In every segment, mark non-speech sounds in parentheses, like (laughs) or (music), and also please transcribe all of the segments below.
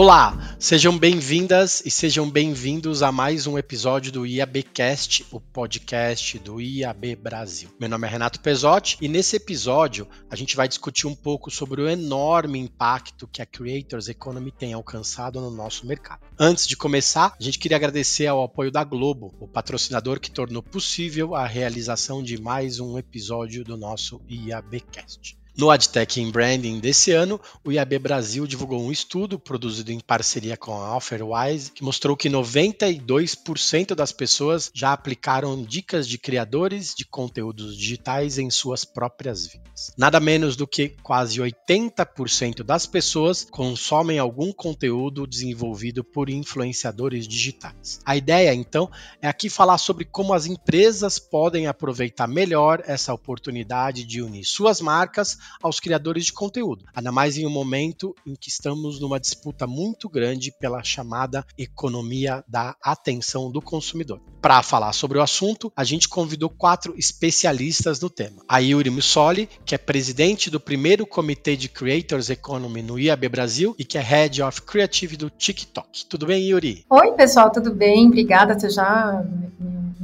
Olá, sejam bem-vindas e sejam bem-vindos a mais um episódio do IABcast, o podcast do IAB Brasil. Meu nome é Renato Pesotti e nesse episódio a gente vai discutir um pouco sobre o enorme impacto que a Creators Economy tem alcançado no nosso mercado. Antes de começar, a gente queria agradecer ao apoio da Globo, o patrocinador que tornou possível a realização de mais um episódio do nosso IABcast. No AdTech in Branding desse ano, o IAB Brasil divulgou um estudo produzido em parceria com a Offerwise que mostrou que 92% das pessoas já aplicaram dicas de criadores de conteúdos digitais em suas próprias vidas. Nada menos do que quase 80% das pessoas consomem algum conteúdo desenvolvido por influenciadores digitais. A ideia, então, é aqui falar sobre como as empresas podem aproveitar melhor essa oportunidade de unir suas marcas aos criadores de conteúdo, ainda mais em um momento em que estamos numa disputa muito grande pela chamada economia da atenção do consumidor. Para falar sobre o assunto, a gente convidou quatro especialistas no tema. A Yuri Mussoli, que é presidente do primeiro comitê de Creators Economy no IAB Brasil e que é Head of Creative do TikTok. Tudo bem, Yuri? Oi, pessoal, tudo bem? Obrigada, você já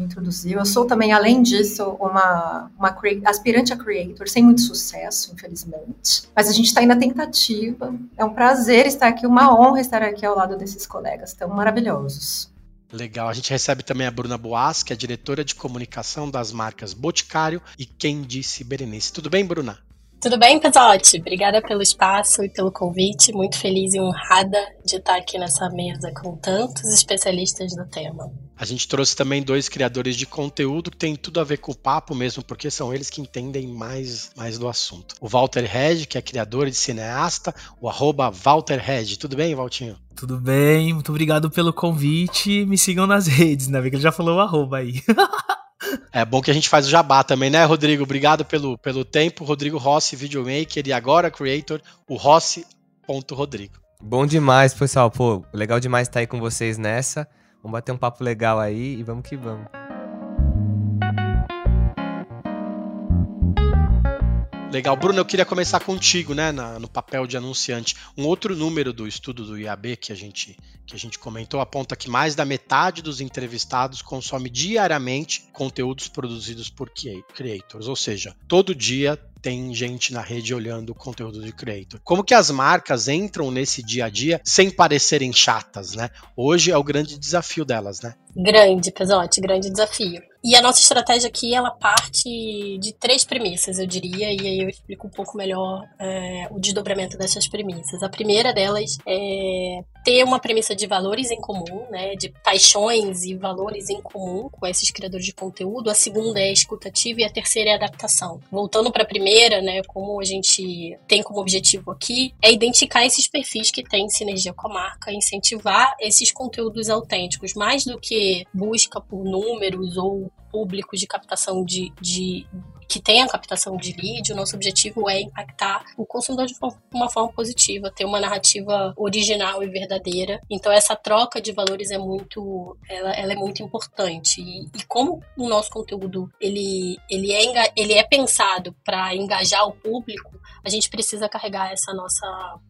introduziu. Eu sou também, além disso, uma, uma aspirante a creator, sem muito sucesso, infelizmente. Mas a gente está aí na tentativa. É um prazer estar aqui, uma honra estar aqui ao lado desses colegas tão maravilhosos. Legal. A gente recebe também a Bruna Boas, que é diretora de comunicação das marcas Boticário e Quem Disse Berenice. Tudo bem, Bruna? Tudo bem, Pesote? Obrigada pelo espaço e pelo convite. Muito feliz e honrada de estar aqui nessa mesa com tantos especialistas do tema. A gente trouxe também dois criadores de conteúdo que tem tudo a ver com o papo mesmo, porque são eles que entendem mais, mais do assunto. O Walter Red, que é criador e cineasta, o arroba Walter Red. Tudo bem, Valtinho? Tudo bem, muito obrigado pelo convite. Me sigam nas redes, né? Porque ele já falou o arroba aí. (laughs) É bom que a gente faz o jabá também, né, Rodrigo? Obrigado pelo, pelo tempo. Rodrigo Rossi, videomaker e agora creator, o Rossi.rodrigo. Bom demais, pessoal. Pô, legal demais estar aí com vocês nessa. Vamos bater um papo legal aí e vamos que vamos. Legal. Bruno, eu queria começar contigo, né, na, no papel de anunciante. Um outro número do estudo do IAB que a gente que a gente comentou aponta que mais da metade dos entrevistados consome diariamente conteúdos produzidos por creators, ou seja, todo dia tem gente na rede olhando o conteúdo de creator. Como que as marcas entram nesse dia a dia sem parecerem chatas, né? Hoje é o grande desafio delas, né? Grande, Pesote, grande desafio. E a nossa estratégia aqui, ela parte de três premissas, eu diria, e aí eu explico um pouco melhor é, o desdobramento dessas premissas. A primeira delas é ter uma premissa de valores em comum, né, de paixões e valores em comum com esses criadores de conteúdo. A segunda é a escutativa e a terceira é a adaptação. Voltando para a primeira, né, como a gente tem como objetivo aqui, é identificar esses perfis que têm sinergia com a marca, incentivar esses conteúdos autênticos, mais do que busca por números ou públicos de captação de, de, que tenha captação de lead, o nosso objetivo é impactar o consumidor de uma forma positiva, ter uma narrativa original e verdadeira. Então essa troca de valores é muito, ela, ela é muito importante. E, e, como o nosso conteúdo ele, ele, é, ele é pensado para engajar o público, a gente precisa carregar essa nossa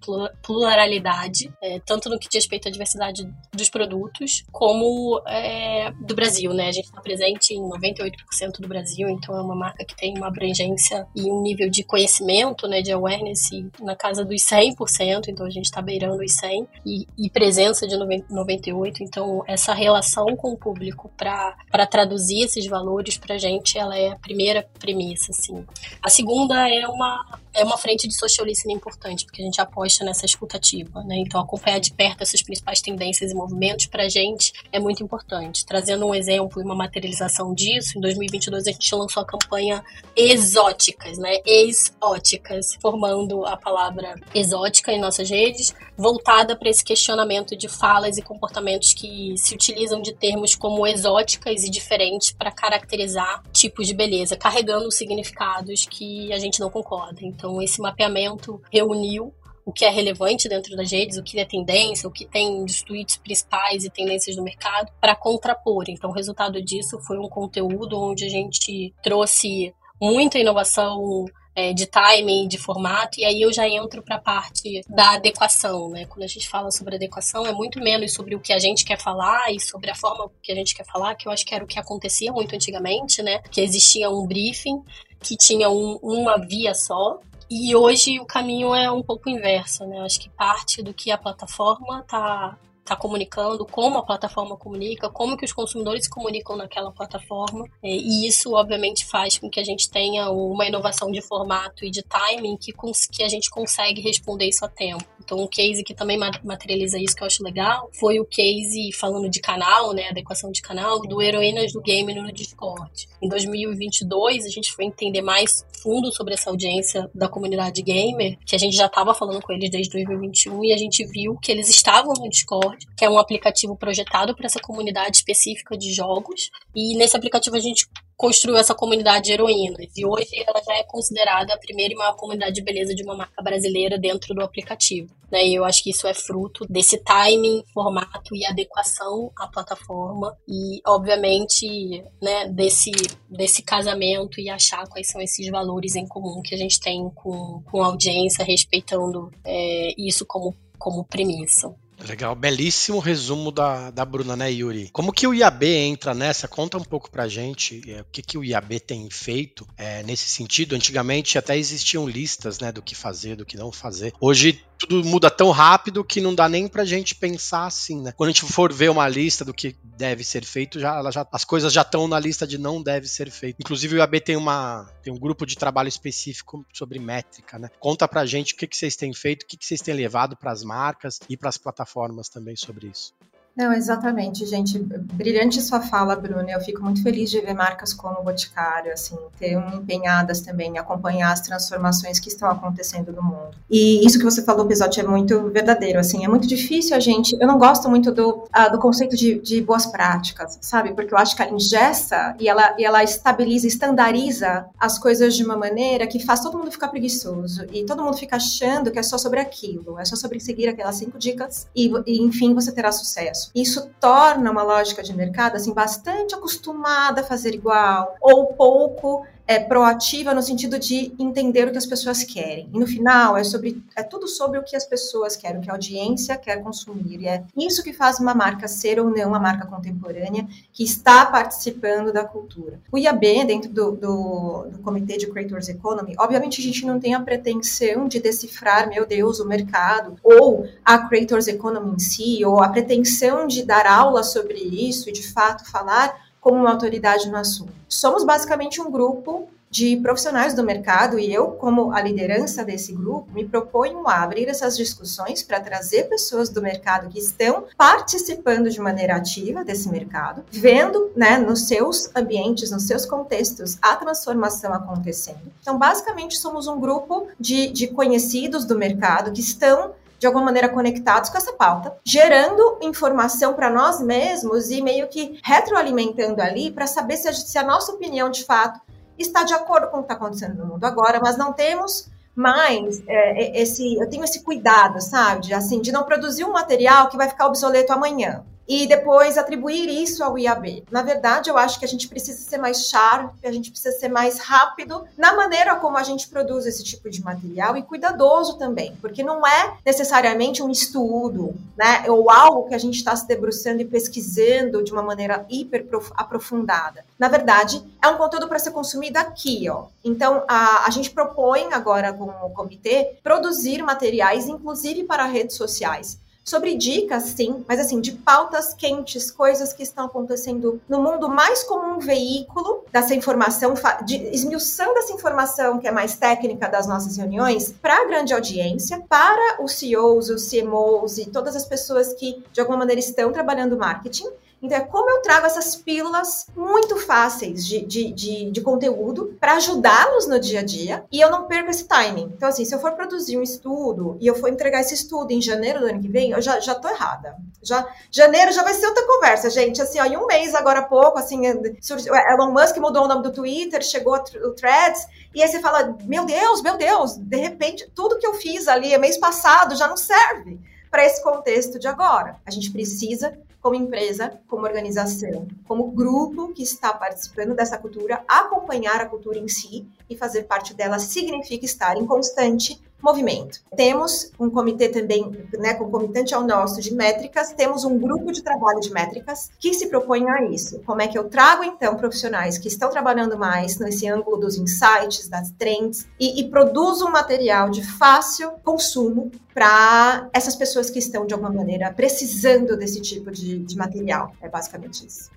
pluralidade, é, tanto no que diz respeito à diversidade dos produtos, como é, do Brasil, né? A gente está presente em 98% do Brasil, então é uma marca que tem uma abrangência e um nível de conhecimento, né, de awareness na casa dos 100%, então a gente está beirando os 100, e, e presença de 98%, então essa relação com o público para traduzir esses valores para a gente, ela é a primeira premissa, assim. A segunda é uma, é uma frente de social listening importante, porque a gente aposta nessa escutativa, né, então acompanhar de perto essas principais tendências e movimentos para a gente é muito importante. Trazendo um exemplo e uma materialização disso, em 2022 a gente lançou a campanha exóticas, né? Exóticas, formando a palavra exótica em nossas redes, voltada para esse questionamento de falas e comportamentos que se utilizam de termos como exóticas e diferentes para caracterizar tipos de beleza, carregando significados que a gente não concorda. Então, esse mapeamento reuniu o que é relevante dentro das redes, o que é tendência, o que tem dos tweets principais e tendências do mercado, para contrapor. Então, o resultado disso foi um conteúdo onde a gente trouxe muita inovação é, de timing, de formato, e aí eu já entro para a parte da adequação, né? Quando a gente fala sobre adequação, é muito menos sobre o que a gente quer falar e sobre a forma que a gente quer falar, que eu acho que era o que acontecia muito antigamente, né? Que existia um briefing que tinha um, uma via só, e hoje o caminho é um pouco inverso, né? Acho que parte do que a plataforma está está comunicando, como a plataforma comunica, como que os consumidores se comunicam naquela plataforma. É, e isso, obviamente, faz com que a gente tenha uma inovação de formato e de timing que, que a gente consegue responder isso a tempo. Então, um case que também materializa isso que eu acho legal foi o case falando de canal, né, adequação de canal, do Heroínas do Game no Discord. Em 2022, a gente foi entender mais fundo sobre essa audiência da comunidade gamer, que a gente já estava falando com eles desde 2021 e a gente viu que eles estavam no Discord que é um aplicativo projetado para essa comunidade específica de jogos. E nesse aplicativo a gente construiu essa comunidade de heroínas. E hoje ela já é considerada a primeira e maior comunidade de beleza de uma marca brasileira dentro do aplicativo. Né? E eu acho que isso é fruto desse timing, formato e adequação à plataforma. E, obviamente, né, desse, desse casamento e achar quais são esses valores em comum que a gente tem com, com a audiência, respeitando é, isso como, como premissa. Legal, belíssimo resumo da, da Bruna, né, Yuri? Como que o IAB entra nessa? Conta um pouco pra gente é, o que, que o IAB tem feito é, nesse sentido. Antigamente até existiam listas né, do que fazer, do que não fazer. Hoje tudo muda tão rápido que não dá nem pra gente pensar assim, né? Quando a gente for ver uma lista do que deve ser feito, já, já as coisas já estão na lista de não deve ser feito. Inclusive o IAB tem, uma, tem um grupo de trabalho específico sobre métrica, né? Conta pra gente o que, que vocês têm feito, o que, que vocês têm levado para as marcas e para as plataformas também sobre isso. Não, exatamente, gente. Brilhante sua fala, Bruna. Eu fico muito feliz de ver marcas como o Boticário, assim, ter empenhadas também em acompanhar as transformações que estão acontecendo no mundo. E isso que você falou, Pisote, é muito verdadeiro, assim, é muito difícil a gente... Eu não gosto muito do, uh, do conceito de, de, boas práticas, sabe? Porque eu acho que ela ingessa e ela, e ela estabiliza, estandariza as coisas de uma maneira que faz todo mundo ficar preguiçoso e todo mundo fica achando que é só sobre aquilo, é só sobre seguir aquelas cinco dicas e, e enfim, você terá sucesso. Isso torna uma lógica de mercado assim bastante acostumada a fazer igual ou pouco é, proativa no sentido de entender o que as pessoas querem. E no final é sobre é tudo sobre o que as pessoas querem, o que a audiência quer consumir. E é isso que faz uma marca ser ou não uma marca contemporânea que está participando da cultura. O IAB, dentro do, do, do Comitê de Creators Economy, obviamente a gente não tem a pretensão de decifrar, meu Deus, o mercado, ou a Creators Economy em si, ou a pretensão de dar aula sobre isso e de fato falar como uma autoridade no assunto. Somos basicamente um grupo de profissionais do mercado e eu, como a liderança desse grupo, me proponho a abrir essas discussões para trazer pessoas do mercado que estão participando de maneira ativa desse mercado, vendo né, nos seus ambientes, nos seus contextos, a transformação acontecendo. Então, basicamente, somos um grupo de, de conhecidos do mercado que estão de alguma maneira conectados com essa pauta, gerando informação para nós mesmos e meio que retroalimentando ali para saber se a, se a nossa opinião de fato está de acordo com o que está acontecendo no mundo agora, mas não temos mais é, esse, eu tenho esse cuidado, sabe, de, assim, de não produzir um material que vai ficar obsoleto amanhã e depois atribuir isso ao IAB. Na verdade, eu acho que a gente precisa ser mais sharp, a gente precisa ser mais rápido na maneira como a gente produz esse tipo de material e cuidadoso também, porque não é necessariamente um estudo, né, ou algo que a gente está se debruçando e pesquisando de uma maneira hiper aprofundada. Na verdade, é um conteúdo para ser consumido aqui, ó. Então, a, a gente propõe agora com o comitê produzir materiais, inclusive para redes sociais, sobre dicas, sim, mas assim, de pautas quentes, coisas que estão acontecendo no mundo mais como um veículo dessa informação, de esmiuçando essa informação que é mais técnica das nossas reuniões para a grande audiência, para os CEOs, os CMOs e todas as pessoas que de alguma maneira estão trabalhando marketing então, é como eu trago essas pílulas muito fáceis de, de, de, de conteúdo para ajudá-los no dia a dia e eu não perco esse timing. Então, assim, se eu for produzir um estudo e eu for entregar esse estudo em janeiro do ano que vem, eu já, já tô errada. Já, janeiro já vai ser outra conversa, gente. Assim, ó, em um mês, agora há pouco, assim, Elon Musk mudou o nome do Twitter, chegou o Threads, e aí você fala, meu Deus, meu Deus, de repente, tudo que eu fiz ali mês passado já não serve para esse contexto de agora. A gente precisa como empresa, como organização, como grupo que está participando dessa cultura, acompanhar a cultura em si e fazer parte dela significa estar em constante movimento. Temos um comitê também, né, concomitante ao nosso de métricas, temos um grupo de trabalho de métricas que se propõe a isso. Como é que eu trago, então, profissionais que estão trabalhando mais nesse ângulo dos insights, das trends, e, e produzo um material de fácil consumo para essas pessoas que estão, de alguma maneira, precisando desse tipo de, de material. É basicamente isso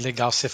legal você,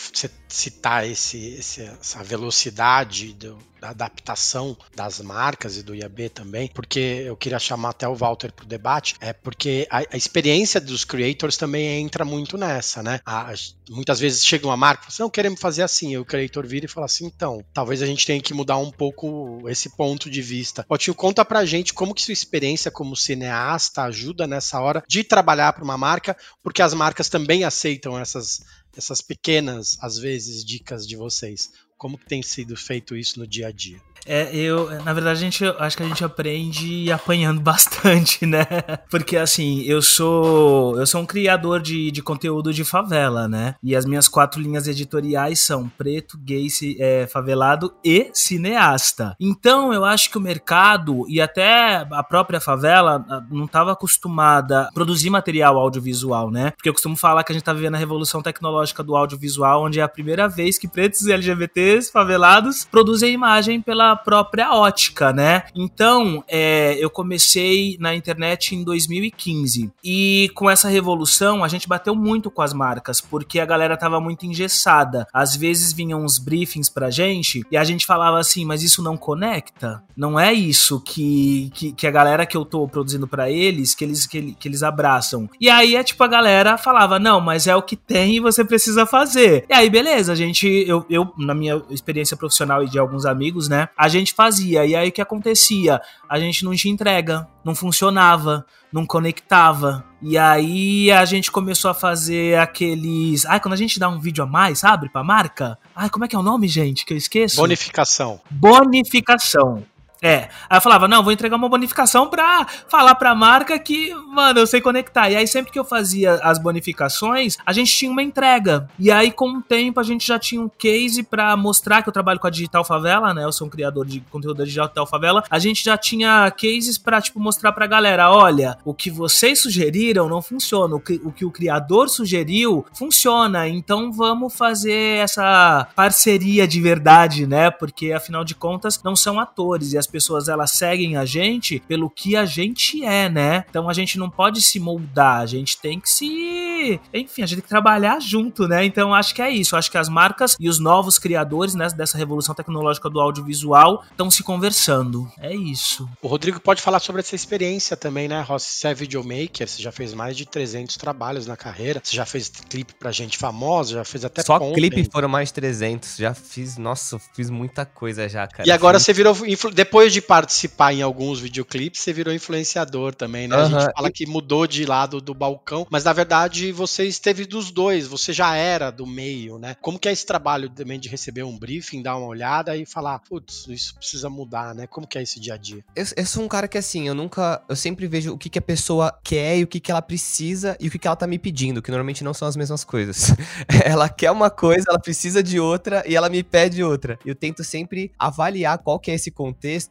citar esse, essa velocidade do, adaptação das marcas e do IAB também, porque eu queria chamar até o Walter para o debate, é porque a, a, experiência dos creators também entra muito nessa, né? A, muitas vezes chega uma marca e fala assim, não, queremos fazer assim, e o creator vira e fala assim, então, talvez a gente tenha que mudar um pouco esse ponto de vista. Potinho, conta pra gente como que sua experiência como cineasta ajuda nessa hora de trabalhar para uma marca, porque as marcas também aceitam essas essas pequenas, às vezes, dicas de vocês. Como tem sido feito isso no dia a dia? É, eu, na verdade, a gente, acho que a gente aprende apanhando (laughs) bastante, né? Porque assim, eu sou eu sou um criador de, de conteúdo de favela, né? E as minhas quatro linhas editoriais são preto, gay, é, favelado e cineasta. Então, eu acho que o mercado e até a própria favela não estava acostumada a produzir material audiovisual, né? Porque eu costumo falar que a gente tá vivendo a revolução tecnológica do audiovisual, onde é a primeira vez que pretos e LGBTs favelados produzem imagem pela própria ótica, né? Então, é, eu comecei na internet em 2015 e com essa revolução a gente bateu muito com as marcas porque a galera tava muito engessada. Às vezes vinham uns briefings pra gente e a gente falava assim, mas isso não conecta? Não é isso que, que, que a galera que eu tô produzindo para eles, que eles, que, que eles abraçam. E aí é tipo, a galera falava, não, mas é o que tem e você precisa fazer. E aí, beleza, a gente, eu, eu na minha experiência profissional e de alguns amigos, né, a gente fazia. E aí o que acontecia? A gente não tinha entrega, não funcionava, não conectava. E aí a gente começou a fazer aqueles. Ai, quando a gente dá um vídeo a mais, sabe, pra marca? Ai, como é que é o nome, gente? Que eu esqueço? Bonificação. Bonificação. É. Aí eu falava, não, vou entregar uma bonificação pra falar pra marca que, mano, eu sei conectar. E aí sempre que eu fazia as bonificações, a gente tinha uma entrega. E aí com o tempo a gente já tinha um case pra mostrar que eu trabalho com a Digital Favela, né? Eu sou um criador de conteúdo da Digital Favela. A gente já tinha cases pra, tipo, mostrar pra galera, olha, o que vocês sugeriram não funciona. O que o, que o criador sugeriu funciona. Então vamos fazer essa parceria de verdade, né? Porque afinal de contas não são atores e as pessoas elas seguem a gente pelo que a gente é, né? Então a gente não pode se moldar, a gente tem que se. Enfim, a gente tem que trabalhar junto, né? Então acho que é isso. Acho que as marcas e os novos criadores né, dessa revolução tecnológica do audiovisual estão se conversando. É isso. O Rodrigo pode falar sobre essa experiência também, né, Rossi? Você é videomaker, você já fez mais de 300 trabalhos na carreira, você já fez clipe pra gente famosa, já fez até Só clipe foram mais de 300, já fiz, nossa, fiz muita coisa já, cara. E agora você virou, depois depois de participar em alguns videoclipes, você virou influenciador também, né? Uhum. A gente fala que mudou de lado do balcão, mas na verdade você esteve dos dois, você já era do meio, né? Como que é esse trabalho também de receber um briefing, dar uma olhada e falar, putz, isso precisa mudar, né? Como que é esse dia a dia? Eu, eu sou um cara que assim, eu nunca, eu sempre vejo o que, que a pessoa quer e o que, que ela precisa e o que, que ela tá me pedindo, que normalmente não são as mesmas coisas. (laughs) ela quer uma coisa, ela precisa de outra e ela me pede outra. Eu tento sempre avaliar qual que é esse contexto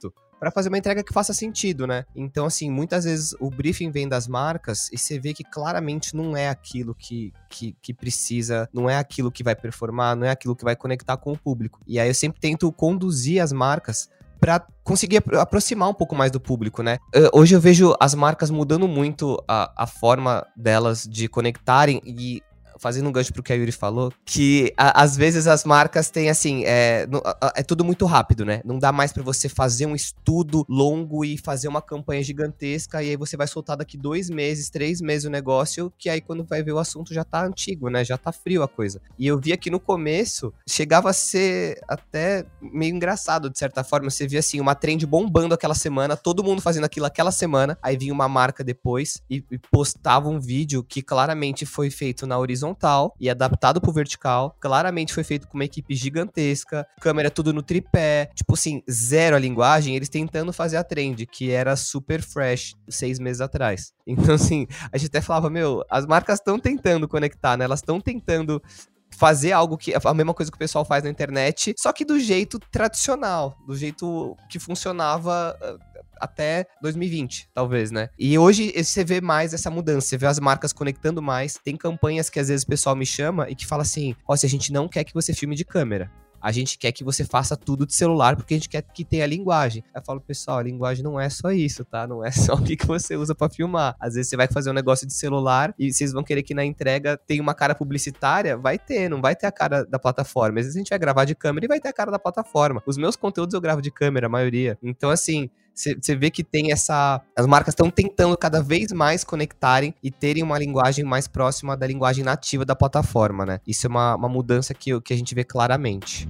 para fazer uma entrega que faça sentido, né? Então, assim, muitas vezes o briefing vem das marcas e você vê que claramente não é aquilo que, que, que precisa, não é aquilo que vai performar, não é aquilo que vai conectar com o público. E aí eu sempre tento conduzir as marcas para conseguir aproximar um pouco mais do público, né? Hoje eu vejo as marcas mudando muito a, a forma delas de conectarem e fazendo um gancho pro que a Yuri falou, que a, às vezes as marcas têm assim, é, é tudo muito rápido, né? Não dá mais para você fazer um estudo longo e fazer uma campanha gigantesca e aí você vai soltar daqui dois meses, três meses o negócio, que aí quando vai ver o assunto já tá antigo, né? Já tá frio a coisa. E eu vi aqui no começo, chegava a ser até meio engraçado, de certa forma. Você via assim, uma trend bombando aquela semana, todo mundo fazendo aquilo aquela semana, aí vinha uma marca depois e, e postava um vídeo que claramente foi feito na horizontal horizontal e adaptado pro vertical. Claramente foi feito com uma equipe gigantesca, câmera tudo no tripé. Tipo assim, zero a linguagem, eles tentando fazer a trend, que era super fresh seis meses atrás. (laughs) Então, assim, a gente até falava, meu, as marcas estão tentando conectar, né? Elas estão tentando fazer algo que a mesma coisa que o pessoal faz na internet, só que do jeito tradicional, do jeito que funcionava até 2020, talvez, né? E hoje você vê mais essa mudança, você vê as marcas conectando mais. Tem campanhas que às vezes o pessoal me chama e que fala assim: ó, se a gente não quer que você filme de câmera a gente quer que você faça tudo de celular porque a gente quer que tenha linguagem. Aí eu falo, pessoal, a linguagem não é só isso, tá? Não é (laughs) só o que, que você usa para filmar. Às vezes você vai fazer um negócio de celular e vocês vão querer que na entrega tenha uma cara publicitária. Vai ter, não vai ter a cara da plataforma. Às vezes a gente vai gravar de câmera e vai ter a cara da plataforma. Os meus conteúdos eu gravo de câmera, a maioria. Então, assim, você vê que tem essa. As marcas estão tentando cada vez mais conectarem e terem uma linguagem mais próxima da linguagem nativa da plataforma, né? Isso é uma, uma mudança que, que a gente vê claramente.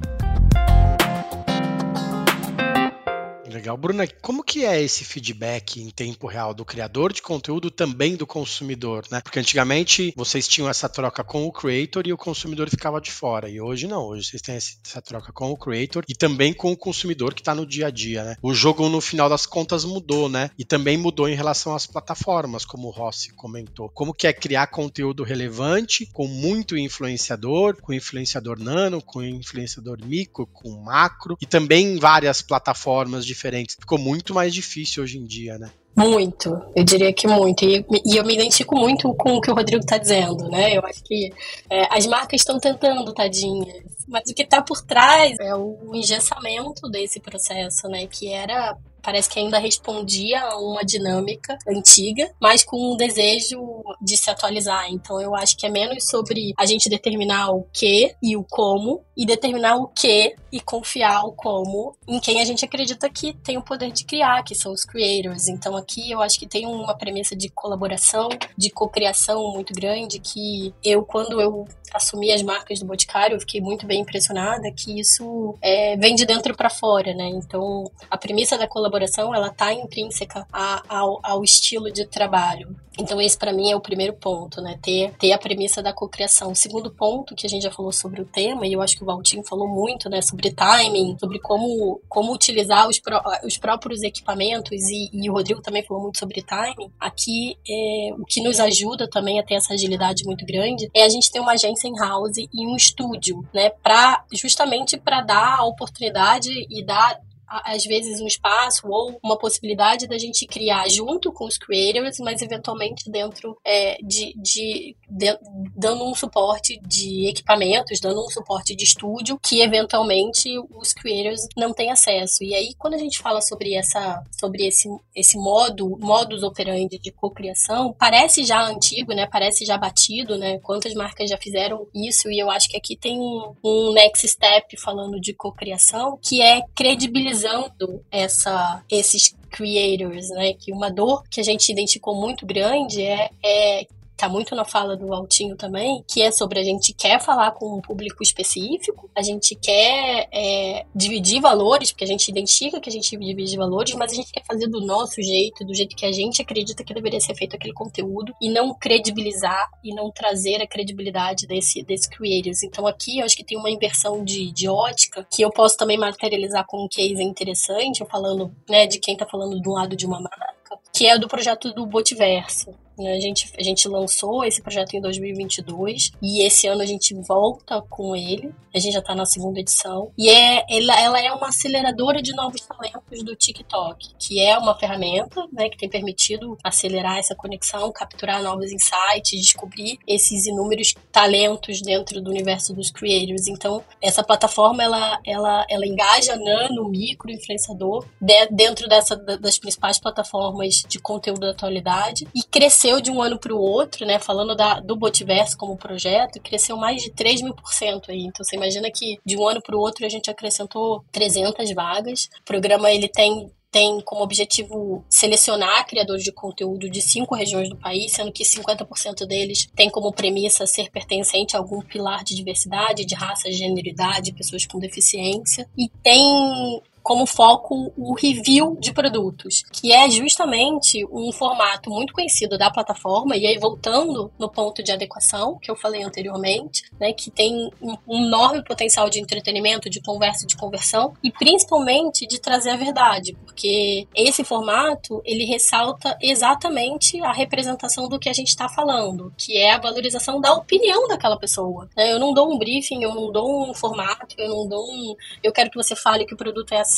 Legal. Bruna, como que é esse feedback em tempo real do criador de conteúdo também do consumidor, né? Porque antigamente vocês tinham essa troca com o creator e o consumidor ficava de fora. E hoje não, hoje vocês têm essa troca com o creator e também com o consumidor que está no dia a dia, né? O jogo, no final das contas, mudou, né? E também mudou em relação às plataformas, como o Rossi comentou. Como que é criar conteúdo relevante com muito influenciador, com influenciador nano, com influenciador micro, com macro e também várias plataformas diferentes diferentes. Ficou muito mais difícil hoje em dia, né? Muito, eu diria que muito. E, e, eu me identifico muito com o que o Rodrigo está dizendo, né? Eu acho que é, as marcas estão tentando, tadinhas. Mas o que está por trás é o engessamento desse processo, né? Que era parece que ainda respondia a uma dinâmica antiga, mas com um desejo de se atualizar. Então eu acho que é menos sobre a gente determinar o que e o como, e determinar o que e confiar o como em quem a gente acredita que tem o poder de criar, que são os creators. Então aqui eu acho que tem uma premissa de colaboração, de cocriação muito grande, que eu, quando eu assumi as marcas do Boticário, eu fiquei muito bem impressionada que isso é, vem de dentro para fora, né? Então a premissa da colaboração ela está intrínseca a, ao, ao estilo de trabalho. Então esse para mim é o primeiro ponto, né? Ter, ter a premissa da cocriação. O segundo ponto que a gente já falou sobre o tema e eu acho que o Valtinho falou muito, né? Sobre timing, sobre como, como utilizar os, os próprios equipamentos e, e, o Rodrigo também falou muito sobre timing. Aqui é, o que nos ajuda também a ter essa agilidade muito grande é a gente ter uma agência em house e um estúdio, né? Para justamente para dar a oportunidade e dar às vezes um espaço ou uma possibilidade da gente criar junto com os creators, mas eventualmente dentro é, de, de, de, dando um suporte de equipamentos, dando um suporte de estúdio que eventualmente os creators não têm acesso. E aí quando a gente fala sobre essa sobre esse esse modo modus operandi de cocriação, parece já antigo, né? Parece já batido, né? Quantas marcas já fizeram isso? E eu acho que aqui tem um, um next step falando de cocriação, que é credibilizar utilizando essa, esses creators, né? Que uma dor que a gente identificou muito grande é, é tá muito na fala do Altinho também, que é sobre a gente quer falar com um público específico, a gente quer é, dividir valores, porque a gente identifica que a gente divide valores, mas a gente quer fazer do nosso jeito, do jeito que a gente acredita que deveria ser feito aquele conteúdo, e não credibilizar e não trazer a credibilidade desse, desse creators. Então aqui eu acho que tem uma inversão de, de ótica que eu posso também materializar com um case interessante, falando né, de quem tá falando do lado de uma marca, que é do projeto do Botiverso. Né? A gente, a gente lançou esse projeto em 2022 e esse ano a gente volta com ele. A gente já está na segunda edição. E é, ela, ela é uma aceleradora de novos talentos do TikTok, que é uma ferramenta né, que tem permitido acelerar essa conexão, capturar novos insights, descobrir esses inúmeros talentos dentro do universo dos creators. Então, essa plataforma ela, ela, ela engaja nano, micro, influenciador de, dentro dessa, das principais plataformas de conteúdo da atualidade e crescer cresceu de um ano para o outro, né? Falando da, do Botiverso como projeto, cresceu mais de 3 mil por cento aí. Então você imagina que de um ano para o outro a gente acrescentou 300 vagas. O programa ele tem tem como objetivo selecionar criadores de conteúdo de cinco regiões do país, sendo que 50% deles tem como premissa ser pertencente a algum pilar de diversidade, de raça, gênero, idade, pessoas com deficiência. E tem como foco o review de produtos, que é justamente um formato muito conhecido da plataforma, e aí voltando no ponto de adequação, que eu falei anteriormente, né, que tem um enorme potencial de entretenimento, de conversa, de conversão, e principalmente de trazer a verdade, porque esse formato, ele ressalta exatamente a representação do que a gente está falando, que é a valorização da opinião daquela pessoa. Né? Eu não dou um briefing, eu não dou um formato, eu não dou um... Eu quero que você fale que o produto é assim,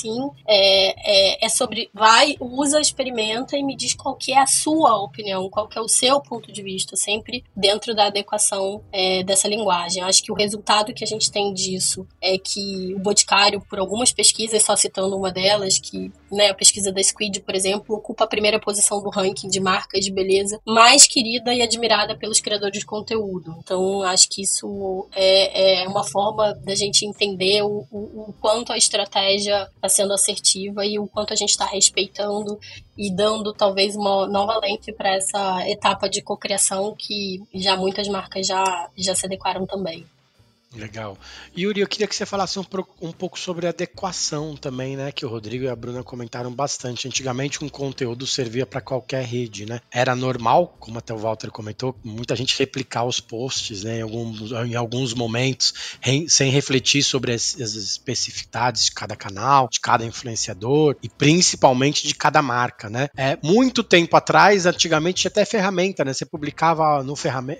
é, é, é sobre... Vai, usa, experimenta e me diz qual que é a sua opinião, qual que é o seu ponto de vista, sempre dentro da adequação é, dessa linguagem. Acho que o resultado que a gente tem disso é que o Boticário, por algumas pesquisas, só citando uma delas, que né, a pesquisa da Squid, por exemplo, ocupa a primeira posição do ranking de marcas de beleza mais querida e admirada pelos criadores de conteúdo. Então, acho que isso é, é uma forma da gente entender o, o, o quanto a estratégia está sendo assertiva e o quanto a gente está respeitando e dando talvez uma nova lente para essa etapa de cocriação que já muitas marcas já, já se adequaram também. Legal. Yuri, eu queria que você falasse um, um, pouco sobre adequação também, né? Que o Rodrigo e a Bruna comentaram bastante. Antigamente, um conteúdo servia para qualquer rede, né? Era normal, como até o Walter comentou, muita gente replicar os posts, né? Em alguns, em alguns momentos, sem refletir sobre as, as, especificidades de cada canal, de cada influenciador e principalmente de cada marca, né? É, muito tempo atrás, antigamente, até ferramenta, né? Você publicava no,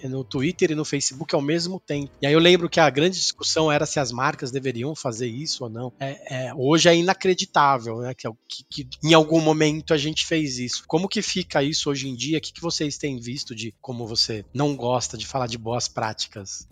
no Twitter e no Facebook ao mesmo tempo. E aí eu lembro que a grande grande discussão era se as marcas deveriam fazer isso ou não. É, é, hoje é inacreditável, né? Que, que, que, em algum momento a gente fez isso. Como que fica isso hoje em dia? O que, que vocês têm visto de como você não gosta de falar de boas práticas?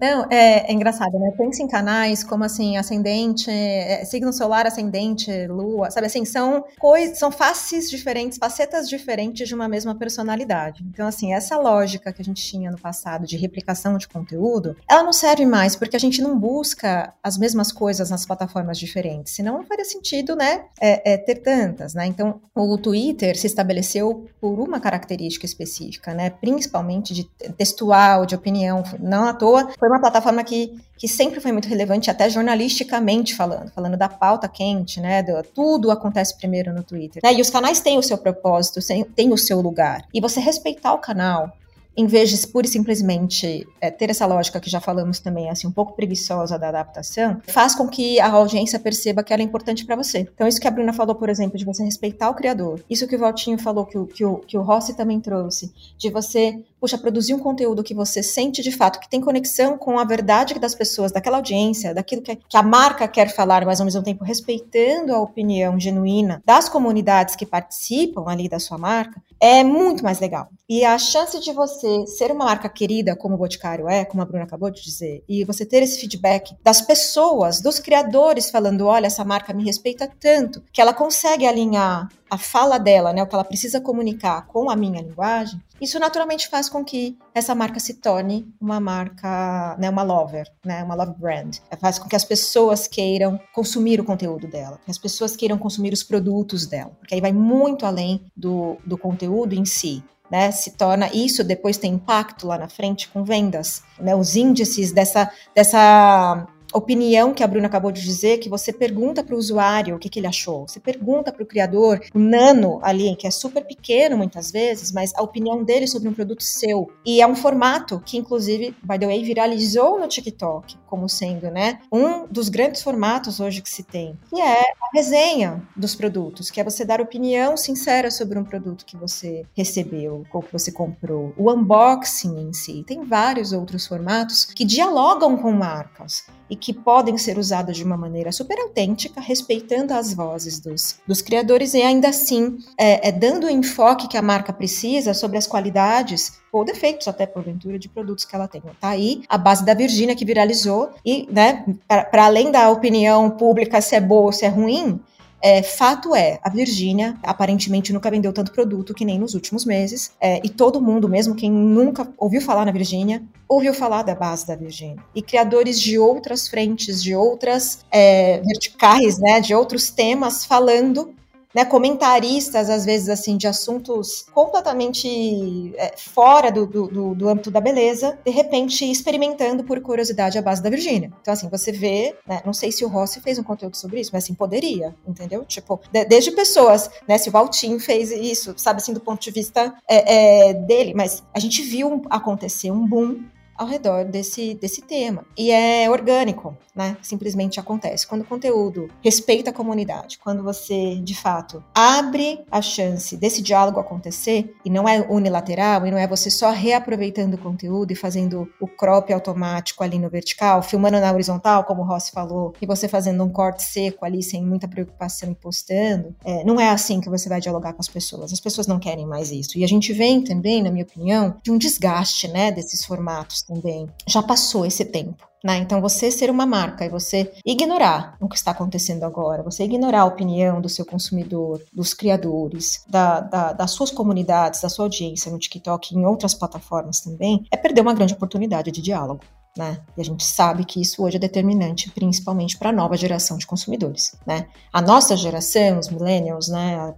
Não, é, é, engraçado, né? Pensa em canais como assim, ascendente, é, signo solar, ascendente, lua, sabe assim, são coisas, são faces diferentes, facetas diferentes de uma mesma personalidade. Então, assim, essa lógica que a gente tinha no passado de replicação de conteúdo, ela não serve mais porque a gente não busca as mesmas coisas nas plataformas diferentes, senão não faria sentido, né, é, é, ter tantas, né? Então, o Twitter se estabeleceu por uma característica específica, né? Principalmente de textual, de opinião, não à toa, foi uma plataforma que, que sempre foi muito relevante, até jornalisticamente falando, falando da pauta quente, né? Do, tudo acontece primeiro no Twitter. Né? E os canais têm o seu propósito, têm o seu lugar. E você respeitar o canal, em vez de pura e simplesmente é, ter essa lógica que já falamos também, assim, um pouco preguiçosa da adaptação, faz com que a audiência perceba que ela é importante para você. Então, isso que a Bruna falou, por exemplo, de você respeitar o criador, isso que o Valtinho falou, que o, que o, que o Rossi também trouxe, de você, puxa, produzir um conteúdo que você sente de fato, que tem conexão com a verdade das pessoas, daquela audiência, daquilo que, que a marca quer falar, mas ao mesmo tempo respeitando a opinião genuína das comunidades que participam ali da sua marca, é muito mais legal. E a chance de você ser uma marca querida, como o Boticário é, como a Bruna acabou de dizer, e você ter esse feedback das pessoas, dos criadores falando, olha, essa marca me respeita tanto, que ela consegue alinhar a fala dela, né, o que ela precisa comunicar com a minha linguagem, isso naturalmente faz com que essa marca se torne uma marca, né, uma lover, né, uma love brand. Faz com que as pessoas queiram consumir o conteúdo dela, que as pessoas queiram consumir os produtos dela, porque aí vai muito além do, do conteúdo em si. Né, se torna isso depois tem impacto lá na frente com vendas, né, os índices dessa, dessa opinião que a Bruna acabou de dizer, que você pergunta para o usuário o que, que, ele achou, você pergunta para o criador, o nano ali, que é super pequeno muitas vezes, mas a opinião dele sobre um produto seu. E é um formato que, inclusive, by the way, viralizou no TikTok, como sendo, né, um dos grandes formatos hoje que se tem, que é a resenha dos produtos, que é você dar opinião sincera sobre um produto que você recebeu ou que você comprou. O unboxing em si. Tem vários outros formatos que dialogam com marcas e que podem ser usados de uma maneira super autêntica, respeitando as vozes dos, dos criadores e ainda assim é, é dando o enfoque que a marca precisa sobre as qualidades ou defeitos até porventura de produtos que ela tem. Tá aí a base da Virgínia que viralizou e, né, para além da opinião pública se é boa ou se é ruim, é, fato é, a Virgínia aparentemente nunca vendeu tanto produto que nem nos últimos meses. É, e todo mundo, mesmo quem nunca ouviu falar na Virgínia, ouviu falar da base da Virgínia. E criadores de outras frentes, de outras é, verticais, né, de outros temas, falando né, comentaristas, às vezes, assim, de assuntos completamente é, fora do, do, do, âmbito da beleza, de repente experimentando por curiosidade a base da Virgínia. Então, assim, você vê, né, não sei se o Rossi fez um conteúdo sobre isso, mas assim, poderia, entendeu? Tipo, de, desde pessoas, né, se o Valtinho fez isso, sabe, assim, do ponto de vista é, é, dele, mas a gente viu acontecer um boom ao redor desse, desse tema. E é orgânico, né? Simplesmente acontece. Quando o conteúdo respeita a comunidade, quando você, de fato, abre a chance desse diálogo acontecer, e não é unilateral, e não é você só reaproveitando o conteúdo e fazendo o crop automático ali no vertical, filmando na horizontal, como o Rossi falou, e você fazendo um corte seco ali sem muita preocupação e postando, é, não é assim que você vai dialogar com as pessoas. As pessoas não querem mais isso. E a gente vem também, na minha opinião, de um desgaste, né, desses formatos também. Já passou esse tempo. Né? Então, você ser uma marca e você ignorar o que está acontecendo agora, você ignorar a opinião do seu consumidor, dos criadores, da, da, das suas comunidades, da sua audiência no TikTok e em outras plataformas também, é perder uma grande oportunidade de diálogo. Né? E a gente sabe que isso hoje é determinante, principalmente para a nova geração de consumidores, né? A nossa geração, os millennials, né?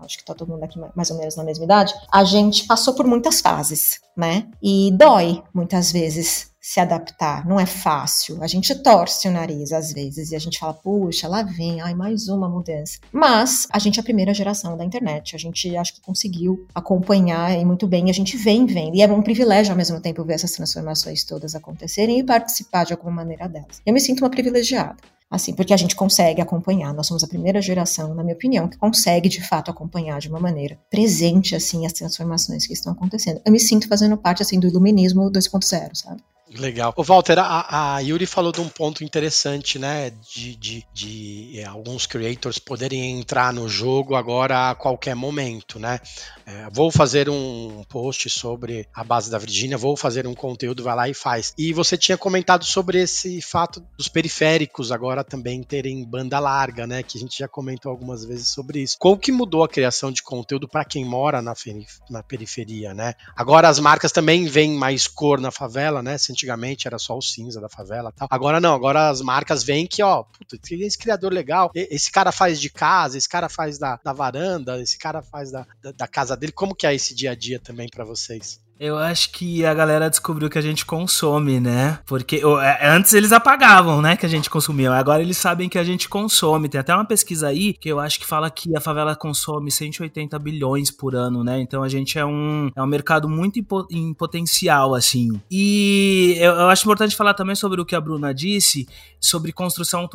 Acho que está todo mundo aqui mais ou menos na mesma idade. A gente passou por muitas fases, né? E dói muitas vezes se adaptar, não é fácil. A gente torce o nariz às vezes e a gente fala, puxa, lá vem, ai, mais uma mudança. Mas a gente é a primeira geração da internet, a gente acho que conseguiu acompanhar e muito bem, a gente vem vendo. E é um privilégio ao mesmo tempo ver essas transformações todas acontecerem e participar de alguma maneira delas. Eu me sinto uma privilegiada assim, porque a gente consegue acompanhar. Nós somos a primeira geração, na minha opinião, que consegue de fato acompanhar de uma maneira presente assim as transformações que estão acontecendo. Eu me sinto fazendo parte assim do iluminismo 2.0, sabe? Legal. O Walter, a, a, Yuri falou de um ponto interessante, né? De, de, de é, alguns creators poderem entrar no jogo agora a qualquer momento, né? É, vou fazer um post sobre a base da Virgínia, vou fazer um conteúdo, vai lá e faz. E você tinha comentado sobre esse fato dos periféricos agora também terem banda larga, né? Que a gente já comentou algumas vezes sobre isso. Como que mudou a criação de conteúdo para quem mora na, na periferia, né? Agora as marcas também veem mais cor na favela, né? Se antigamente era só o cinza da favela tal. Agora não, agora as marcas veem que, ó, puta, esse criador legal, esse cara faz de casa, esse cara faz da, da varanda, esse cara faz da, da, da casa dele. Como que é esse dia a dia também para vocês? Eu acho que a galera descobriu que a gente consome, né? Porque é, antes eles apagavam, né? Que a gente consumia. Agora eles sabem que a gente consome. Tem até uma pesquisa aí que eu acho que fala que a favela consome 180 bilhões por ano, né? Então a gente é um, é um mercado muito em potencial, assim. E eu, eu acho importante falar também sobre o que a Bruna disse, sobre construção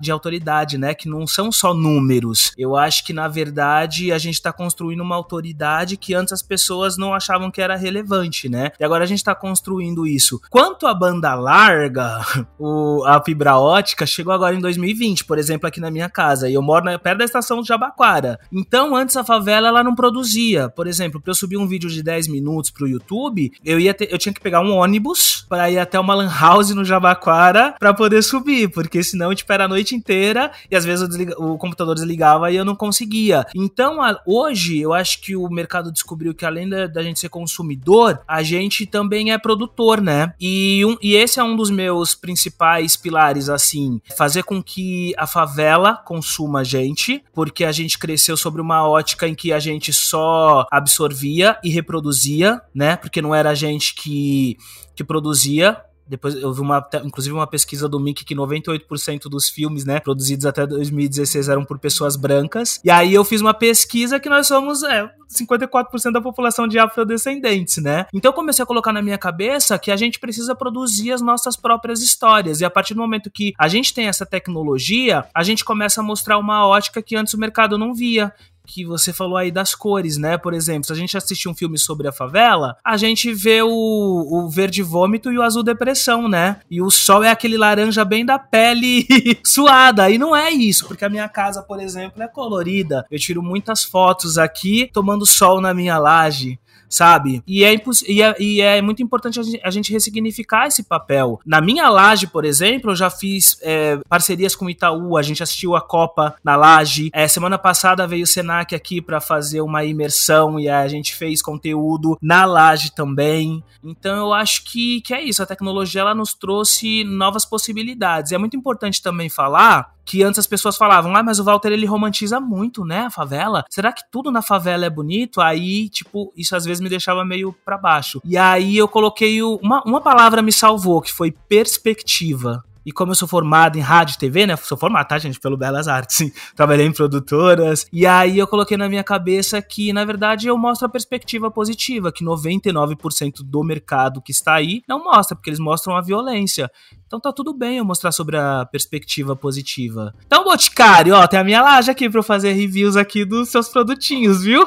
de autoridade, né? Que não são só números. Eu acho que, na verdade, a gente está construindo uma autoridade que antes as pessoas não achavam que era relevante relevante, né? E agora a gente tá construindo isso. Quanto à banda larga, (laughs) o, a fibra ótica chegou agora em 2020, por exemplo, aqui na minha casa. E eu moro na, perto da estação de Jabaquara. Então, antes a favela ela não produzia. Por exemplo, para eu subir um vídeo de 10 minutos pro YouTube, eu ia ter, eu tinha que pegar um ônibus para ir até uma lan house no Jabaquara para poder subir, porque senão tipo, era a noite inteira e às vezes desliga, o computador desligava e eu não conseguia. Então, a, hoje eu acho que o mercado descobriu que além da, da gente ser consumidor a gente também é produtor, né? E, um, e esse é um dos meus principais pilares, assim, fazer com que a favela consuma a gente, porque a gente cresceu sobre uma ótica em que a gente só absorvia e reproduzia, né? Porque não era a gente que, que produzia, depois eu vi uma, inclusive uma pesquisa do Mickey que 98% dos filmes, né, produzidos até 2016 eram por pessoas brancas. E aí eu fiz uma pesquisa que nós somos é, 54% da população de afrodescendentes, né? Então eu comecei a colocar na minha cabeça que a gente precisa produzir as nossas próprias histórias. E a partir do momento que a gente tem essa tecnologia, a gente começa a mostrar uma ótica que antes o mercado não via que você falou aí das cores, né? Por exemplo, se a gente assistir um filme sobre a favela, a gente vê o, o verde vômito e o azul depressão, né? E o sol é aquele laranja bem da pele (laughs) suada. E não é isso, porque a minha casa, por exemplo, é colorida. Eu tiro muitas fotos aqui tomando sol na minha laje sabe? E é, e é, e é muito importante a gente, a gente, ressignificar esse papel. Na minha laje, por exemplo, eu já fiz é, parcerias com o Itaú, a gente assistiu a Copa na laje. É, semana passada veio o Senac aqui para fazer uma imersão e a gente fez conteúdo na laje também. Então eu acho que, que é isso, a tecnologia ela nos trouxe novas possibilidades. É muito importante também falar que antes as pessoas falavam, ah, mas o Walter ele romantiza muito, né, a favela. Será que tudo na favela é bonito? Aí, tipo, isso às vezes me deixava meio para baixo. E aí eu coloquei uma, uma palavra me salvou, que foi perspectiva. E como eu sou formado em rádio e TV, né? Sou formado, tá, gente? Pelo Belas Artes. (laughs) Trabalhei em produtoras. E aí eu coloquei na minha cabeça que, na verdade, eu mostro a perspectiva positiva, que 99% do mercado que está aí não mostra, porque eles mostram a violência. Então tá tudo bem eu mostrar sobre a perspectiva positiva. Então, Boticário, ó, tem a minha laje aqui pra eu fazer reviews aqui dos seus produtinhos, viu?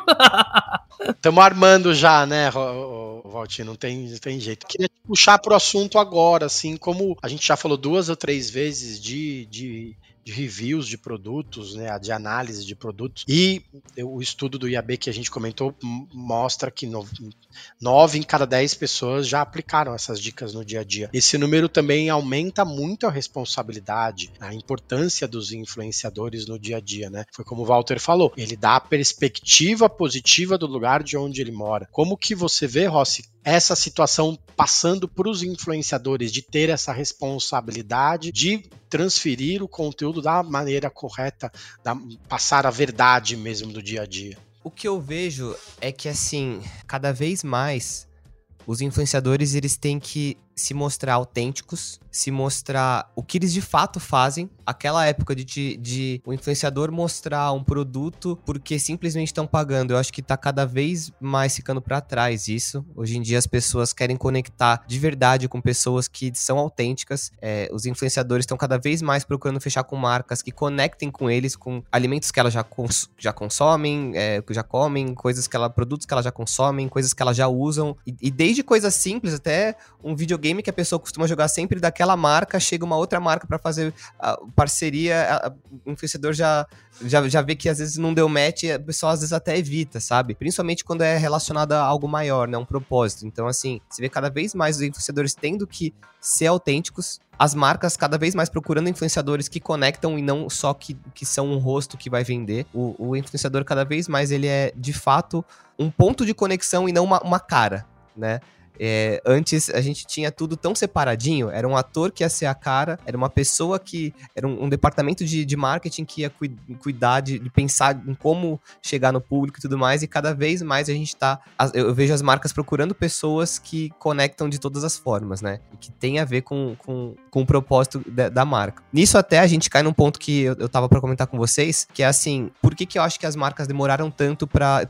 (laughs) Estamos armando já, né, Valtinho? Não tem, tem jeito. Queria puxar pro assunto agora, assim, como a gente já falou duas ou três vezes de, de de reviews de produtos, né, de análise de produtos. E o estudo do IAB que a gente comentou mostra que nove em cada dez pessoas já aplicaram essas dicas no dia a dia. Esse número também aumenta muito a responsabilidade, a importância dos influenciadores no dia a dia, né? Foi como o Walter falou, ele dá a perspectiva positiva do lugar de onde ele mora. Como que você vê, Rossi, essa situação passando para os influenciadores de ter essa responsabilidade de transferir o conteúdo da maneira correta, da, passar a verdade mesmo do dia a dia. O que eu vejo é que assim, cada vez mais os influenciadores eles têm que se mostrar autênticos, se mostrar o que eles de fato fazem. Aquela época de, de, de o influenciador mostrar um produto porque simplesmente estão pagando. Eu acho que tá cada vez mais ficando para trás isso. Hoje em dia as pessoas querem conectar de verdade com pessoas que são autênticas. É, os influenciadores estão cada vez mais procurando fechar com marcas que conectem com eles, com alimentos que elas já, cons já consomem, é, que já comem, coisas que ela, produtos que elas já consomem, coisas que elas já usam. E, e desde coisas simples até um videogame videogame que a pessoa costuma jogar sempre daquela marca, chega uma outra marca para fazer parceria, o influenciador já, já, já vê que às vezes não deu match e a pessoa às vezes até evita, sabe? Principalmente quando é relacionado a algo maior, né? Um propósito. Então, assim, você vê cada vez mais os influenciadores tendo que ser autênticos, as marcas cada vez mais procurando influenciadores que conectam e não só que, que são um rosto que vai vender. O, o influenciador cada vez mais ele é de fato um ponto de conexão e não uma, uma cara, né? É, antes a gente tinha tudo tão separadinho, era um ator que ia ser a cara, era uma pessoa que. Era um, um departamento de, de, marketing que ia cu, cuidar de, de, pensar em como chegar no público e tudo mais, e cada vez mais a gente tá. Eu vejo as marcas procurando pessoas que conectam de todas as formas, né? E que tem a ver com, com, com o propósito da, da marca. Nisso até a gente cai num ponto que eu, eu tava para comentar com vocês, que é assim, por que, que eu acho que as marcas demoraram tanto para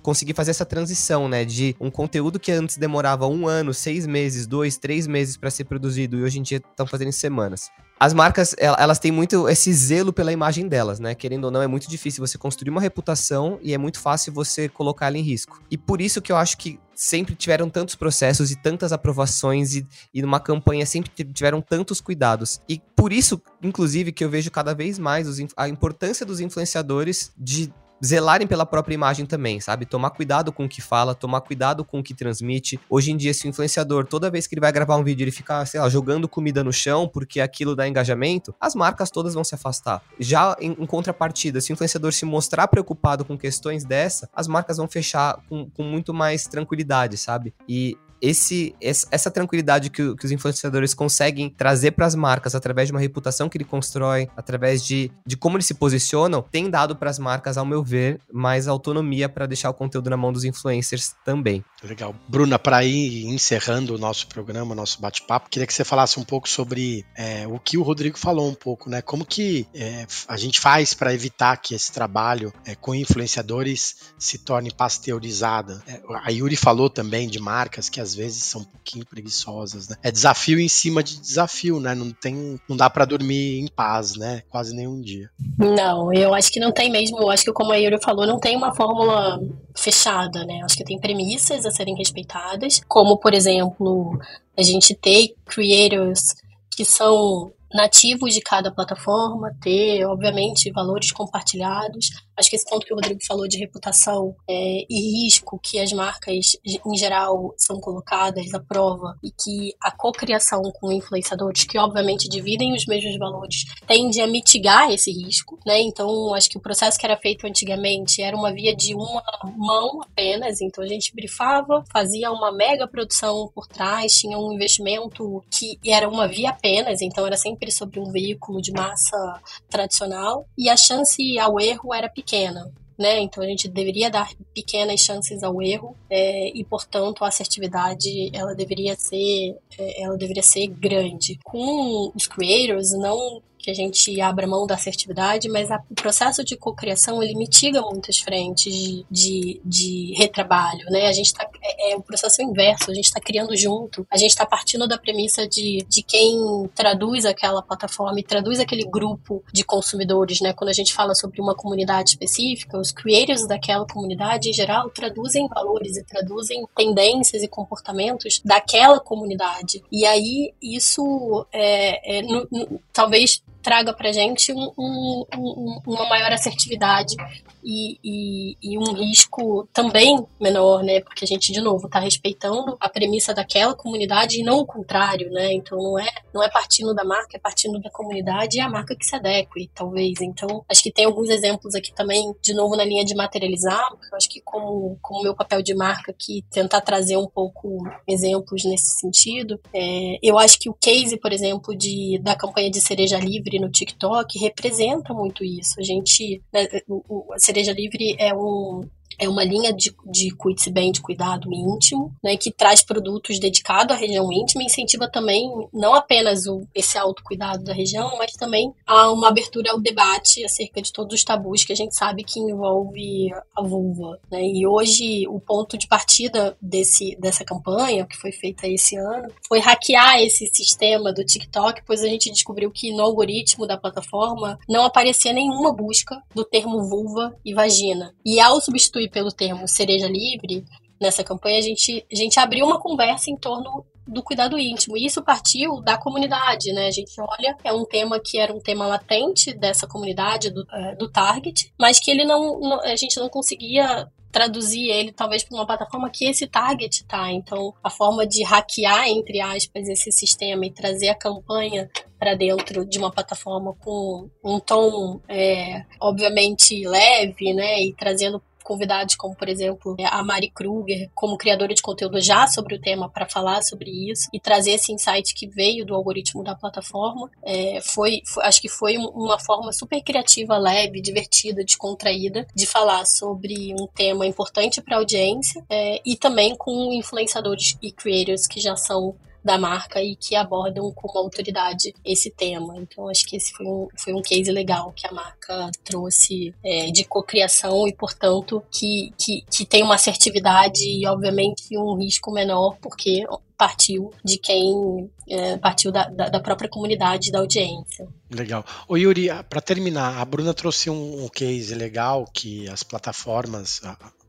conseguir fazer essa transição, né? De um conteúdo que antes demorava um ano, seis meses, dois, três meses para ser produzido e hoje em dia estão fazendo em semanas. As marcas, elas têm muito esse zelo pela imagem delas, né? Querendo ou não, é muito difícil você construir uma reputação e é muito fácil você colocar ela em risco. E por isso que eu acho que sempre tiveram tantos processos e tantas aprovações e, e numa campanha sempre tiveram tantos cuidados. E por isso, inclusive, que eu vejo cada vez mais os, a importância dos influenciadores de zelarem pela própria imagem também, sabe? Tomar cuidado com o que fala, tomar cuidado com o que transmite. Hoje em dia, se o influenciador, toda vez que ele vai gravar um vídeo, ele fica, sei lá, jogando comida no chão porque aquilo dá engajamento, as marcas todas vão se afastar. Já em, em contrapartida, se o influenciador se mostrar preocupado com questões dessa, as marcas vão fechar com, com muito mais tranquilidade, sabe? E esse, essa tranquilidade que, que os influenciadores conseguem trazer para as marcas através de uma reputação que ele constrói, através de, de como eles se posicionam, tem dado para as marcas, ao meu ver, mais autonomia para deixar o conteúdo na mão dos influencers também. Legal. Bruna, para ir encerrando o nosso programa, o nosso bate-papo, queria que você falasse um pouco sobre é, o que o Rodrigo falou um pouco, né? Como que é, a gente faz para evitar que esse trabalho é, com influenciadores se torne pasteurizado? É, a Yuri falou também de marcas que às às vezes são um pouquinho preguiçosas, né? É desafio em cima de desafio, né? Não tem, não dá para dormir em paz, né? Quase nenhum dia. Não, eu acho que não tem mesmo. Eu acho que como a Yuri falou, não tem uma fórmula fechada, né? Acho que tem premissas a serem respeitadas, como por exemplo, a gente ter creators que são nativos de cada plataforma, ter, obviamente, valores compartilhados. Acho que esse ponto que o Rodrigo falou de reputação é, e risco que as marcas, em geral, são colocadas à prova e que a cocriação com influenciadores, que obviamente dividem os mesmos valores, tende a mitigar esse risco, né? Então, acho que o processo que era feito antigamente era uma via de uma mão apenas, então a gente brifava, fazia uma mega produção por trás, tinha um investimento que era uma via apenas, então era sempre sobre um veículo de massa tradicional e a chance ao erro era pequena. Né? Então a gente deveria dar pequenas chances ao erro é, e, portanto, a assertividade ela deveria ser é, ela deveria ser grande. Com os creators, não que a gente abra mão da assertividade, mas a, o processo de cocriação ele mitiga muitas frentes de, de, de retrabalho, né? A gente está é, é, o processo inverso, a gente está criando junto, a gente está partindo da premissa de, de quem traduz aquela plataforma e traduz aquele grupo de consumidores, né? Quando a gente fala sobre uma comunidade específica, os creators daquela comunidade em geral traduzem valores e traduzem tendências e comportamentos daquela comunidade. E aí isso é, é no, no, talvez traga para gente um, um, um, uma maior assertividade e, e, e, um risco também menor, né? Porque a gente, de novo, está respeitando a premissa daquela comunidade e não o contrário, né? Então não é, não é partindo da marca, é partindo da comunidade e a marca que se adeque, talvez. Então, acho que tem alguns exemplos aqui também, de novo, na linha de materializar, porque eu acho que como, como meu papel de marca aqui, tentar trazer um pouco exemplos nesse sentido. É, eu acho que o case, por exemplo, de, da campanha de cereja livre no TikTok representa muito isso. A gente, né, o, o, a cereja livre é um é uma linha de, de cuide-se bem, de cuidado íntimo, né, que traz produtos dedicados à região íntima e incentiva também não apenas o, esse autocuidado da região, mas também a uma abertura ao debate acerca de todos os tabus que a gente sabe que envolve a vulva. Né? E hoje o ponto de partida desse, dessa campanha, que foi feita esse ano, foi hackear esse sistema do TikTok, pois a gente descobriu que no algoritmo da plataforma não aparecia nenhuma busca do termo vulva e vagina. E ao substituir pelo termo cereja livre, nessa campanha, a gente, a gente abriu uma conversa em torno do cuidado íntimo. E isso partiu da comunidade, né? A gente olha, é um tema que era um tema latente dessa comunidade, do, é, do target, mas que ele não, não, a gente não conseguia traduzir ele talvez para uma plataforma que esse target tá. Então, a forma de hackear entre aspas esse sistema e trazer a campanha para dentro de uma plataforma com um tom é, obviamente leve, né, e trazendo convidados como, por exemplo, a Mari Kruger, como criadora de conteúdo já sobre o tema, para falar sobre isso e trazer esse insight que veio do algoritmo da plataforma. É, foi, foi, acho que foi uma forma super criativa, leve, divertida, descontraída de falar sobre um tema importante para a audiência é, e também com influenciadores e creators que já são da marca e que abordam com autoridade esse tema. Então, acho que esse foi um, foi um case legal que a marca trouxe é, de cocriação e, portanto, que, que, que tem uma assertividade e, obviamente, um risco menor, porque partiu de quem é, partiu da, da, própria comunidade, da audiência. Legal. O Yuri, para terminar, a Bruna trouxe um, um, case legal que as plataformas,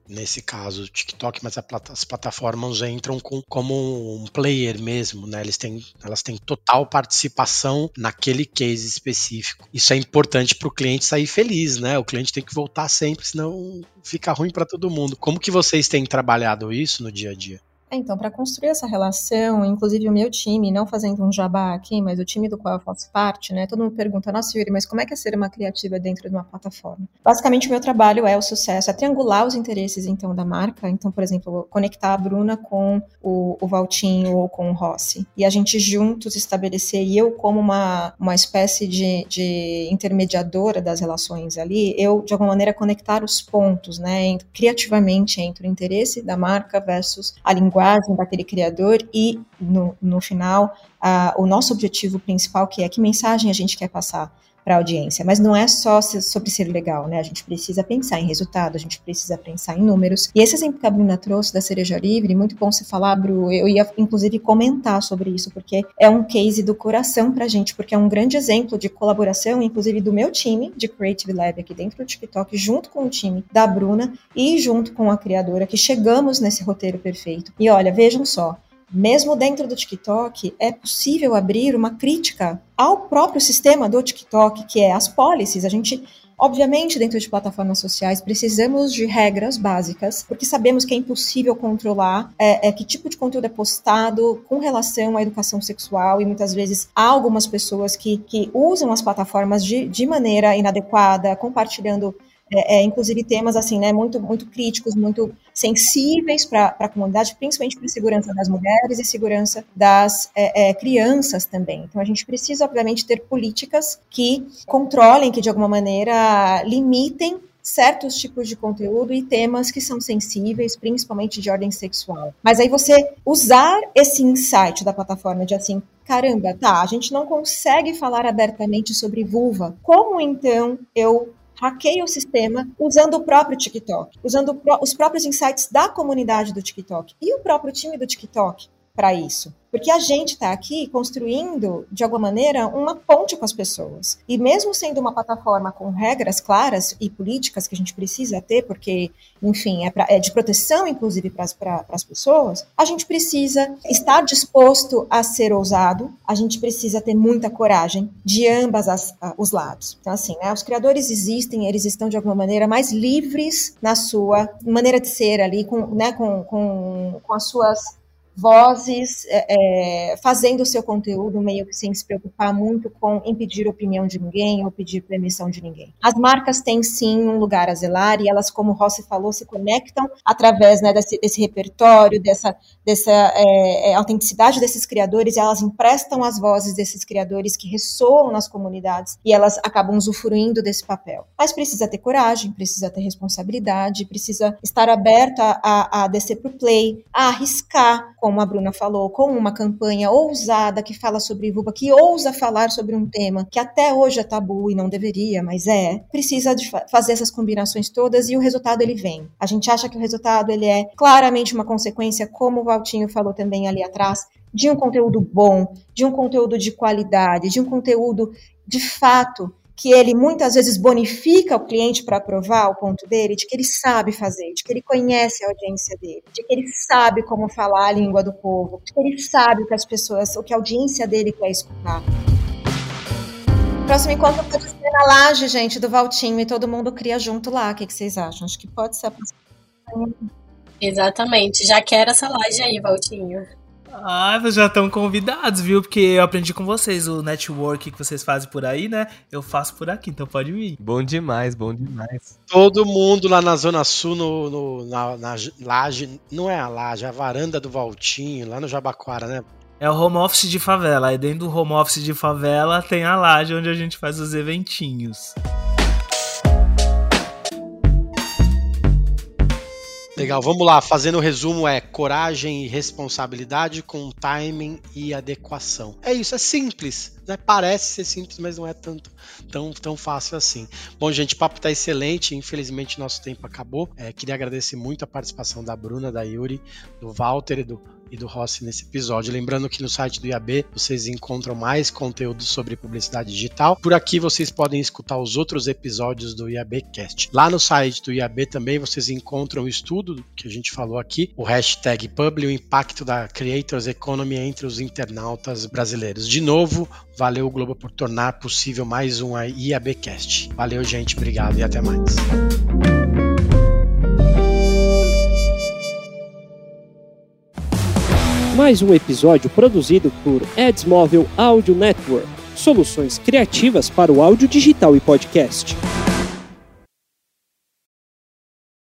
nesse caso o TikTok, mas as plataformas entram com, como um player mesmo, né? Eles têm, elas têm total participação naquele case específico. Isso é importante para o cliente sair feliz, né? O cliente tem que voltar sempre, senão fica ruim para todo mundo. Como que vocês têm trabalhado isso no dia a dia? É, então, para construir essa relação, inclusive o meu time, não fazendo um jabá aqui, mas o time do qual eu faço parte, né? Todo mundo pergunta, nossa, Yuri, mas como é que é ser uma criativa dentro de uma plataforma? Basicamente, o meu trabalho é o sucesso, é triangular os interesses, então, da marca. Então, por exemplo, conectar a Bruna com o, o Valtinho ou com o Rossi. E a gente juntos estabelecer, e eu como uma, uma espécie de, de intermediadora das relações ali, eu, de alguma maneira, conectar os pontos, né? Criativamente entre o interesse da marca versus a linguagem linguagem daquele criador e, no, no final, uh, o nosso objetivo principal, que é que mensagem a gente quer passar para a audiência. Mas não é só sobre ser legal, né? A gente precisa pensar em resultado, a gente precisa pensar em números. E esse exemplo que a Bruna trouxe da Cereja Livre, muito bom você falar, Bru, eu ia inclusive comentar sobre isso, porque é um case do coração para a gente, porque é um grande exemplo de colaboração, inclusive do meu time de Creative Lab aqui dentro do TikTok, junto com o time da Bruna e junto com a criadora, que chegamos nesse roteiro perfeito. E olha, vejam só, mesmo dentro do TikTok, é possível abrir uma crítica ao próprio sistema do TikTok, que é as policies. A gente Obviamente, dentro de plataformas sociais, precisamos de regras básicas, porque sabemos que é impossível controlar é, é, que tipo de conteúdo é postado com relação à educação sexual, e muitas vezes há algumas pessoas que, que usam as plataformas de, de maneira inadequada, compartilhando é, é, inclusive temas assim, né, muito, muito críticos, muito sensíveis para a comunidade, principalmente para a segurança das mulheres e segurança das é, é, crianças também. Então a gente precisa, obviamente, ter políticas que controlem, que de alguma maneira limitem certos tipos de conteúdo e temas que são sensíveis, principalmente de ordem sexual. Mas aí você usar esse insight da plataforma de assim, caramba, tá, a gente não consegue falar abertamente sobre vulva. Como então eu hackeia o sistema usando o próprio TikTok, usando os próprios insights da comunidade do TikTok e o próprio time do TikTok para isso. Porque a gente está aqui construindo, de alguma maneira, uma ponte com as pessoas. E mesmo sendo uma plataforma com regras claras e políticas que a gente precisa ter, porque, enfim, é, pra, é de proteção, inclusive, para as pessoas, a gente precisa estar disposto a ser ousado, a gente precisa ter muita coragem de ambas as, os lados. Então, assim, né, os criadores existem, eles estão, de alguma maneira, mais livres na sua maneira de ser ali, com, né, com, com, com as suas vozes é, é, fazendo o seu conteúdo meio que sem se preocupar muito com impedir opinião de ninguém ou pedir permissão de ninguém. As marcas têm sim um lugar a zelar e elas, como o Rossi falou, se conectam através né, desse, desse, repertório, dessa, dessa é, é, autenticidade desses criadores, e elas emprestam as vozes desses criadores que ressoam nas comunidades e elas acabam usufruindo desse papel. Mas precisa ter coragem, precisa ter responsabilidade, precisa estar aberto a, a, a descer para o play, a arriscar como a Bruna falou, com uma campanha ousada que fala sobre vulva, que ousa falar sobre um tema que até hoje é tabu e não deveria, mas é, precisa fazer essas combinações todas e o resultado ele vem. A gente acha que o resultado ele é claramente uma consequência, como o Valtinho falou também ali atrás, de um conteúdo bom, de um conteúdo de qualidade, de um conteúdo de fato que ele muitas vezes bonifica o cliente para aprovar o ponto dele, de que ele sabe fazer, de que ele conhece a audiência dele, de que ele sabe como falar a língua do povo, de que ele sabe o que as pessoas, o que a audiência dele quer escutar. Próximo encontro pode ser na laje, gente, do Valtinho, e todo mundo cria junto lá. O que, que vocês acham? Acho que pode ser a Exatamente. Já quero essa laje aí, Valtinho. Ah, vocês já estão convidados, viu? Porque eu aprendi com vocês o network que vocês fazem por aí, né? Eu faço por aqui, então pode vir. Bom demais, bom demais. Todo mundo lá na Zona Sul, no, no na, na laje, não é a laje, é a varanda do Valtinho, lá no Jabaquara, né? É o home office de favela. Aí dentro do home office de favela tem a laje onde a gente faz os eventinhos. Legal, vamos lá. Fazendo o resumo é coragem e responsabilidade com timing e adequação. É isso, é simples, né? Parece ser simples, mas não é tanto tão, tão fácil assim. Bom, gente, o papo tá excelente. Infelizmente nosso tempo acabou. É, queria agradecer muito a participação da Bruna, da Yuri, do Walter e do e do Rossi nesse episódio. Lembrando que no site do IAB vocês encontram mais conteúdo sobre publicidade digital. Por aqui vocês podem escutar os outros episódios do IABcast. Lá no site do IAB também vocês encontram o estudo que a gente falou aqui, o hashtag Publi, o impacto da Creators Economy entre os internautas brasileiros. De novo, valeu Globo por tornar possível mais um IABcast. Valeu, gente, obrigado e até mais. Mais um episódio produzido por Adsmóvel Audio Network. Soluções criativas para o áudio digital e podcast.